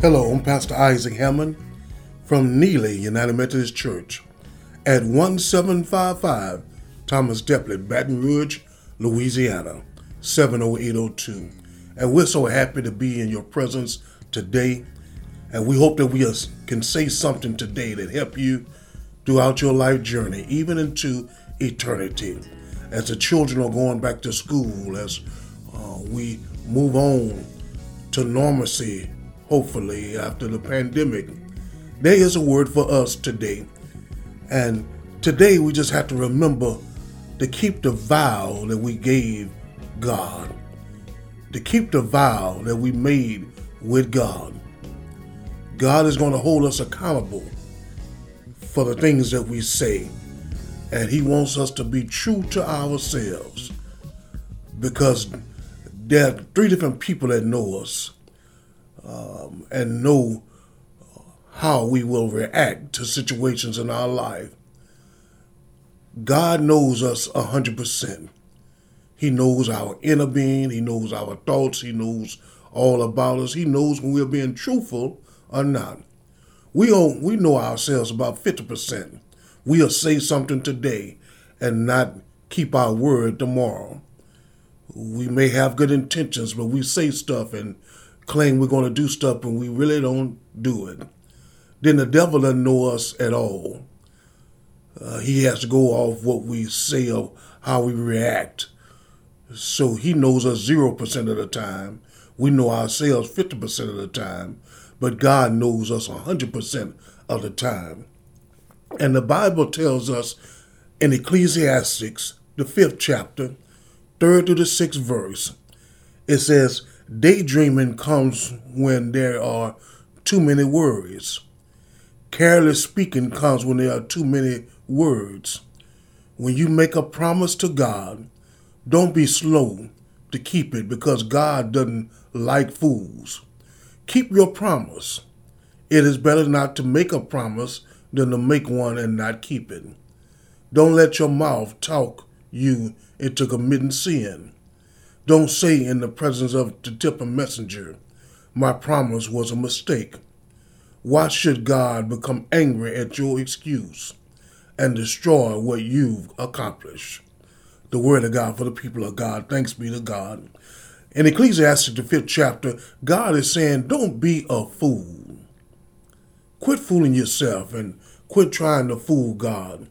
Hello, I'm Pastor Isaac Hammond from Neely United Methodist Church at 1755 Thomas Delpit, Baton Rouge, Louisiana, 70802. And we're so happy to be in your presence today. And we hope that we can say something today that help you throughout your life journey, even into eternity. As the children are going back to school, as uh, we move on to normalcy hopefully, after the pandemic. There is a word for us today. And today we just have to remember to keep the vow that we gave God, to keep the vow that we made with God. God is going to hold us accountable for the things that we say. And He wants us to be true to ourselves because there are three different people that know us um, and know how we will react to situations in our life. God knows us 100%. He knows our inner being, He knows our thoughts, He knows all about us. He knows when we're being truthful or not. We, don't, we know ourselves about 50%. We'll say something today and not keep our word tomorrow. We may have good intentions, but we say stuff and claim we're going to do stuff and we really don't do it, then the devil doesn't know us at all. Uh, he has to go off what we say or how we react. So he knows us 0% of the time. We know ourselves 50% of the time. But God knows us 100% of the time. And the Bible tells us in Ecclesiastics, the fifth chapter, third to the sixth verse, it says, Daydreaming comes when there are too many worries. Careless speaking comes when there are too many words. When you make a promise to God, don't be slow to keep it because God doesn't like fools. Keep your promise. It is better not to make a promise than to make one and not keep it. Don't let your mouth talk you into committing sin. Don't say in the presence of the tip messenger, my promise was a mistake. Why should God become angry at your excuse and destroy what you've accomplished? The word of God for the people of God. Thanks be to God. In Ecclesiastes, the fifth chapter, God is saying, Don't be a fool. Quit fooling yourself and quit trying to fool God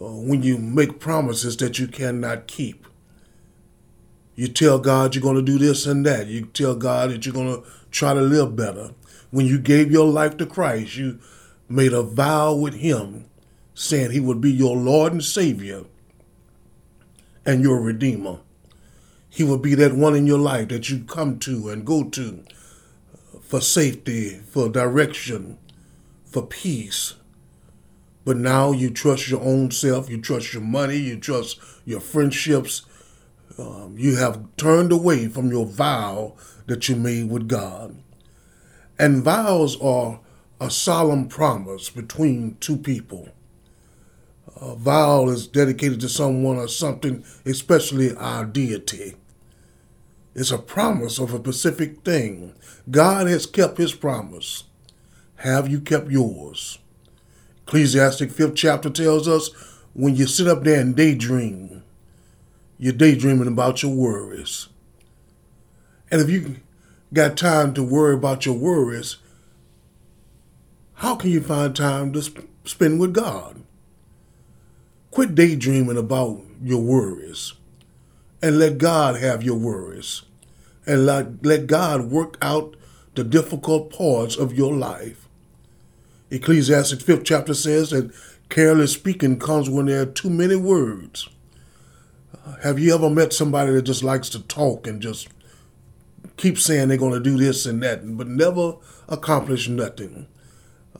uh, when you make promises that you cannot keep. You tell God you're going to do this and that. You tell God that you're going to try to live better. When you gave your life to Christ, you made a vow with Him saying He would be your Lord and Savior and your Redeemer. He would be that one in your life that you come to and go to for safety, for direction, for peace. But now you trust your own self, you trust your money, you trust your friendships, um, you have turned away from your vow that you made with God. And vows are a solemn promise between two people. A vow is dedicated to someone or something, especially our deity. It's a promise of a specific thing. God has kept his promise. Have you kept yours? Ecclesiastic 5th chapter tells us when you sit up there and daydream, you're daydreaming about your worries. And if you got time to worry about your worries, how can you find time to spend with God? Quit daydreaming about your worries and let God have your worries and let, let God work out the difficult parts of your life. Ecclesiastes 5th chapter says that careless speaking comes when there are too many words. Have you ever met somebody that just likes to talk and just keep saying they're going to do this and that, but never accomplish nothing?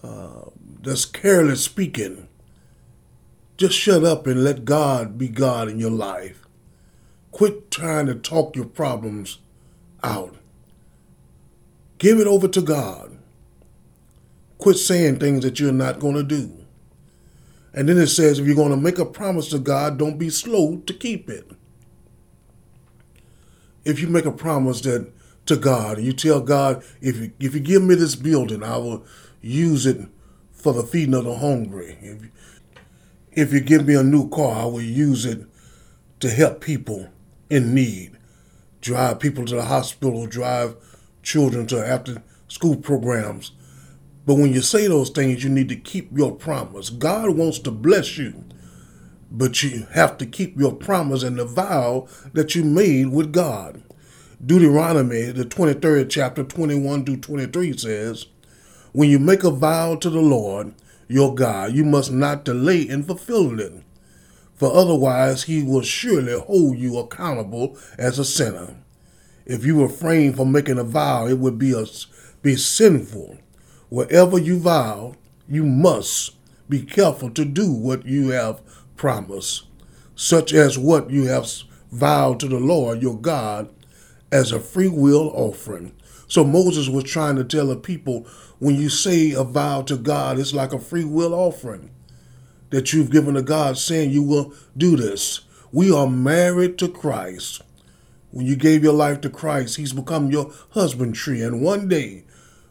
Uh, that's careless speaking. Just shut up and let God be God in your life. Quit trying to talk your problems out. Give it over to God. Quit saying things that you're not going to do. And then it says, if you're going to make a promise to God, don't be slow to keep it. If you make a promise that to God. You tell God, if you, if you give me this building, I will use it for the feeding of the hungry. If, if you give me a new car, I will use it to help people in need. Drive people to the hospital, drive children to after school programs. But when you say those things, you need to keep your promise. God wants to bless you, but you have to keep your promise and the vow that you made with God. Deuteronomy, the 23rd chapter, 21 to 23 says, When you make a vow to the Lord your God, you must not delay in fulfilling it, for otherwise he will surely hold you accountable as a sinner. If you refrain from making a vow, it would be, a, be sinful. Wherever you vow, you must be careful to do what you have promised, such as what you have vowed to the Lord your God as a free will offering. So Moses was trying to tell the people when you say a vow to God, it's like a free will offering that you've given to God, saying you will do this. We are married to Christ. When you gave your life to Christ, He's become your husbandry. And one day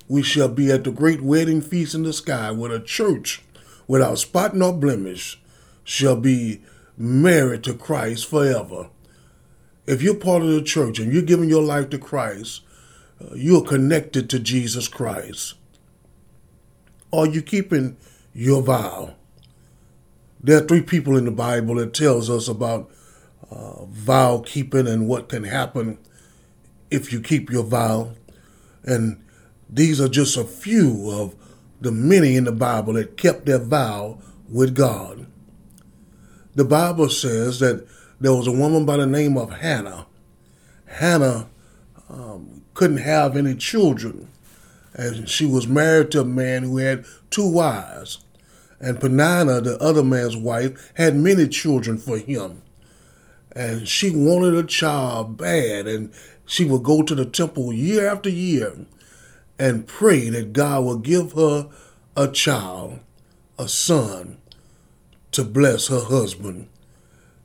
we shall be at the great wedding feast in the sky where the church without spot nor blemish shall be married to Christ forever if you're part of the church and you're giving your life to Christ, uh, you're connected to Jesus Christ. Are you keeping your vow? There are three people in the Bible that tells us about uh, vow keeping and what can happen if you keep your vow. And these are just a few of the many in the Bible that kept their vow with God. The Bible says that there was a woman by the name of Hannah. Hannah um, couldn't have any children, and she was married to a man who had two wives. And Peninnah, the other man's wife, had many children for him. And she wanted a child bad, and she would go to the temple year after year and pray that God would give her a child, a son, to bless her husband.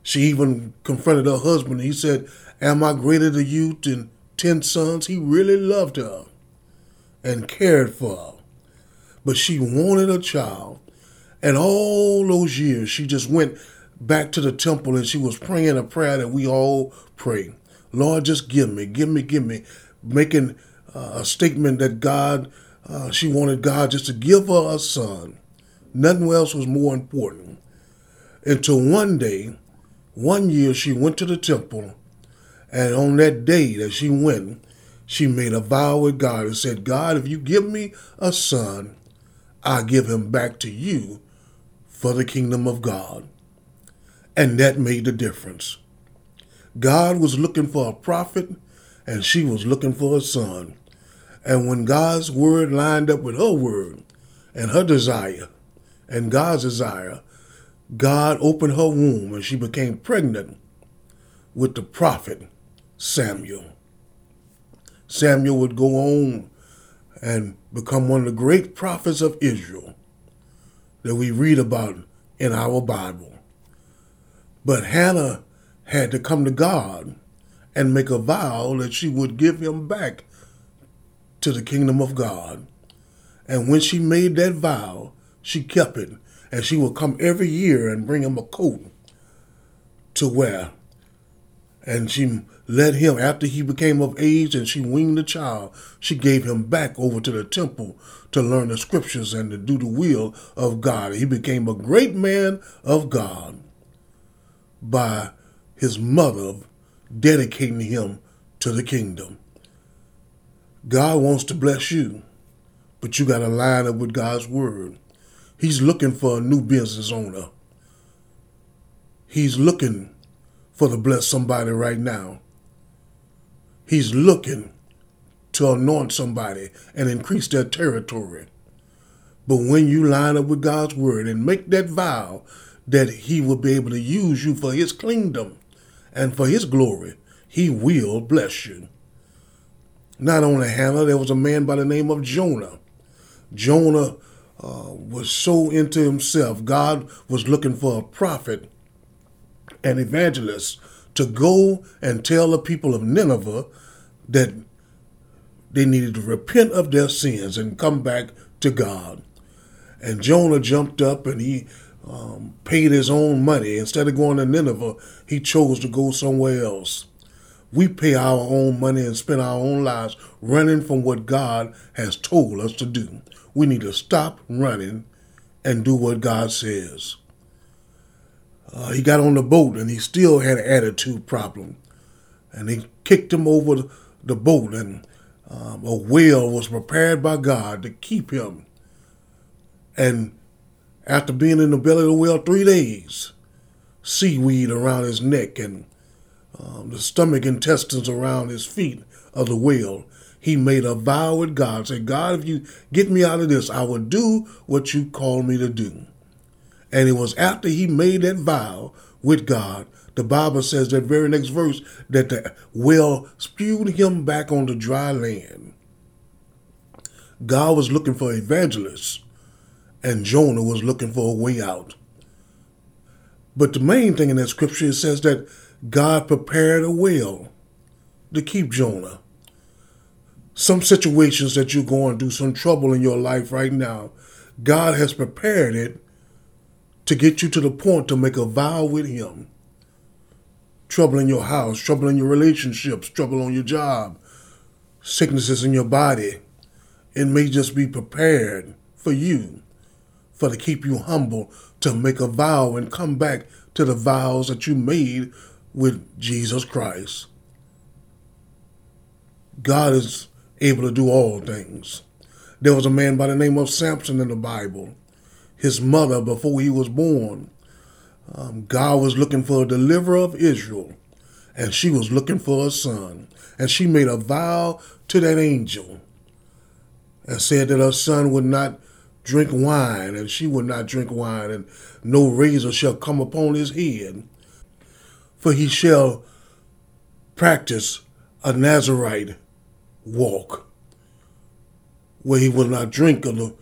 She even confronted her husband. He said, Am I greater to you than ten sons? He really loved her and cared for her. But she wanted a child. And all those years, she just went back to the temple and she was praying a prayer that we all pray. Lord, just give me, give me, give me. Making uh, a statement that God, uh, she wanted God just to give her a son. Nothing else was more important. Until one day, one year she went to the temple, and on that day that she went, she made a vow with God and said, God, if you give me a son, I give him back to you for the kingdom of God. And that made the difference. God was looking for a prophet, and she was looking for a son. And when God's word lined up with her word and her desire and God's desire, God opened her womb and she became pregnant with the prophet Samuel. Samuel would go on and become one of the great prophets of Israel that we read about in our Bible. But Hannah had to come to God and make a vow that she would give him back to the kingdom of God. And when she made that vow, she kept it and she would come every year and bring him a coat to wear. And she led him, after he became of age and she weaned the child, she gave him back over to the temple to learn the scriptures and to do the will of God. He became a great man of God by his mother dedicating him to the kingdom. God wants to bless you, but you got to line up with God's word. He's looking for a new business owner. He's looking for to bless somebody right now. He's looking to anoint somebody and increase their territory. But when you line up with God's word and make that vow that He will be able to use you for His kingdom and for His glory, He will bless you. Not only Hannah, there was a man by the name of Jonah. Jonah uh, was so into himself. God was looking for a prophet, an evangelist, to go and tell the people of Nineveh that they needed to repent of their sins and come back to God. And Jonah jumped up and he um, paid his own money. Instead of going to Nineveh, he chose to go somewhere else. We pay our own money and spend our own lives running from what God has told us to do. We need to stop running and do what God says. Uh, he got on the boat and he still had an attitude problem. And they kicked him over the boat, and um, a whale was prepared by God to keep him. And after being in the belly of the whale three days, seaweed around his neck and um, the stomach intestines around his feet of the whale, he made a vow with God. Said, God, if you get me out of this, I will do what you called me to do. And it was after he made that vow with God, the Bible says that very next verse that the whale spewed him back on the dry land. God was looking for evangelists, and Jonah was looking for a way out. But the main thing in that scripture it says that God prepared a will to keep Jonah. Some situations that you're going through, some trouble in your life right now, God has prepared it to get you to the point to make a vow with Him. Trouble in your house, trouble in your relationships, trouble on your job, sicknesses in your body. It may just be prepared for you, for to keep you humble, to make a vow and come back to the vows that you made with Jesus Christ. God is able to do all things. There was a man by the name of Samson in the Bible his mother before he was born. Um, God was looking for a deliverer of Israel, and she was looking for a son. And she made a vow to that angel and said that her son would not drink wine, and she would not drink wine, and no razor shall come upon his head. For he shall practice a Nazarite walk, where he will not drink of the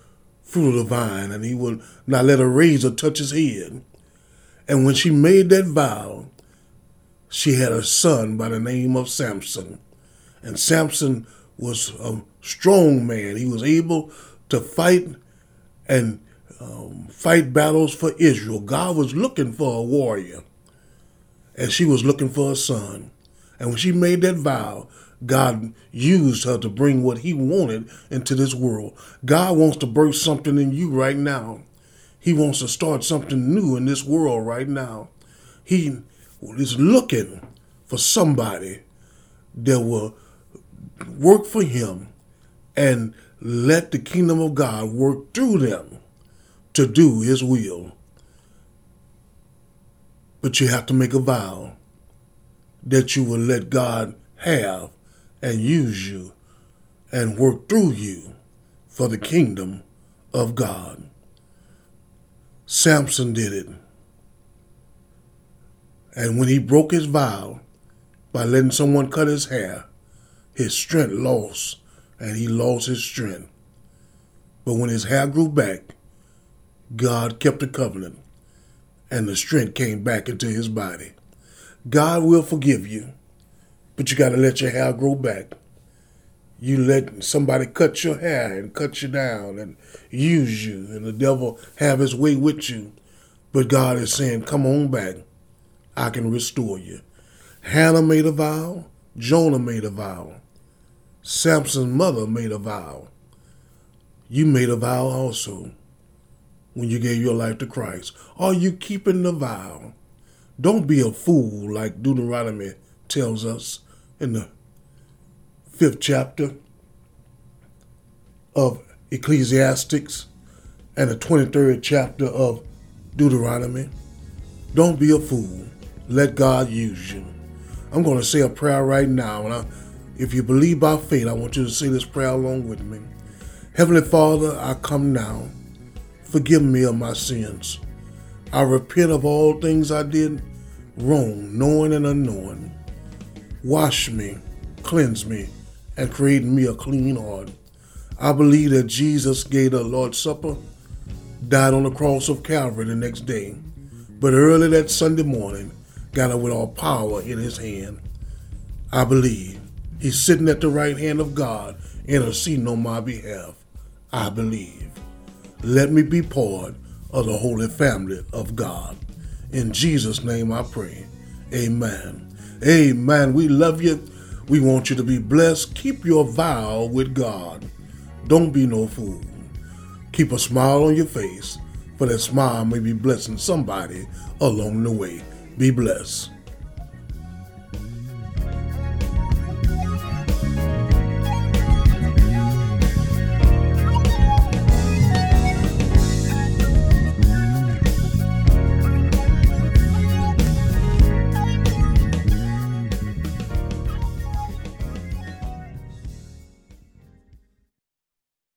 fruit of the vine, and he will not let a razor touch his head. And when she made that vow, she had a son by the name of Samson. And Samson was a strong man. He was able to fight and um, fight battles for Israel. God was looking for a warrior, and she was looking for a son. And when she made that vow, God used her to bring what he wanted into this world. God wants to birth something in you right now. He wants to start something new in this world right now. He is looking for somebody that will work for him and let the kingdom of God work through them to do his will. But you have to make a vow that you will let God have and use you and work through you for the kingdom of God. Samson did it. And when he broke his vow by letting someone cut his hair, his strength lost and he lost his strength. But when his hair grew back, God kept the covenant and the strength came back into his body. God will forgive you but you got to let your hair grow back. You let somebody cut your hair and cut you down and use you, and the devil have his way with you. But God is saying, Come on back. I can restore you. Hannah made a vow. Jonah made a vow. Samson's mother made a vow. You made a vow also when you gave your life to Christ. Are you keeping the vow? Don't be a fool like Deuteronomy tells us in the fifth chapter of Ecclesiastics and the 23rd chapter of Deuteronomy. Don't be a fool. Let God use you. I'm going to say a prayer right now. And I, if you believe by faith, I want you to say this prayer along with me. Heavenly Father, I come now. Forgive me of my sins. I repent of all things I did wrong, knowing and unknowing. Wash me, cleanse me, and create me a clean heart. I believe that Jesus gave the Lord's Supper, died on the cross of Calvary the next day, but early that Sunday morning, got it with all power in his hand. I believe he's sitting at the right hand of God, interceding on my behalf. I believe. Let me be part of the holy family of God. In Jesus' name I pray. Amen. Amen. We love you. We want you to be blessed. Keep your vow with God. Don't be no fool. Keep a smile on your face, for that smile may be blessing somebody along the way. Be blessed.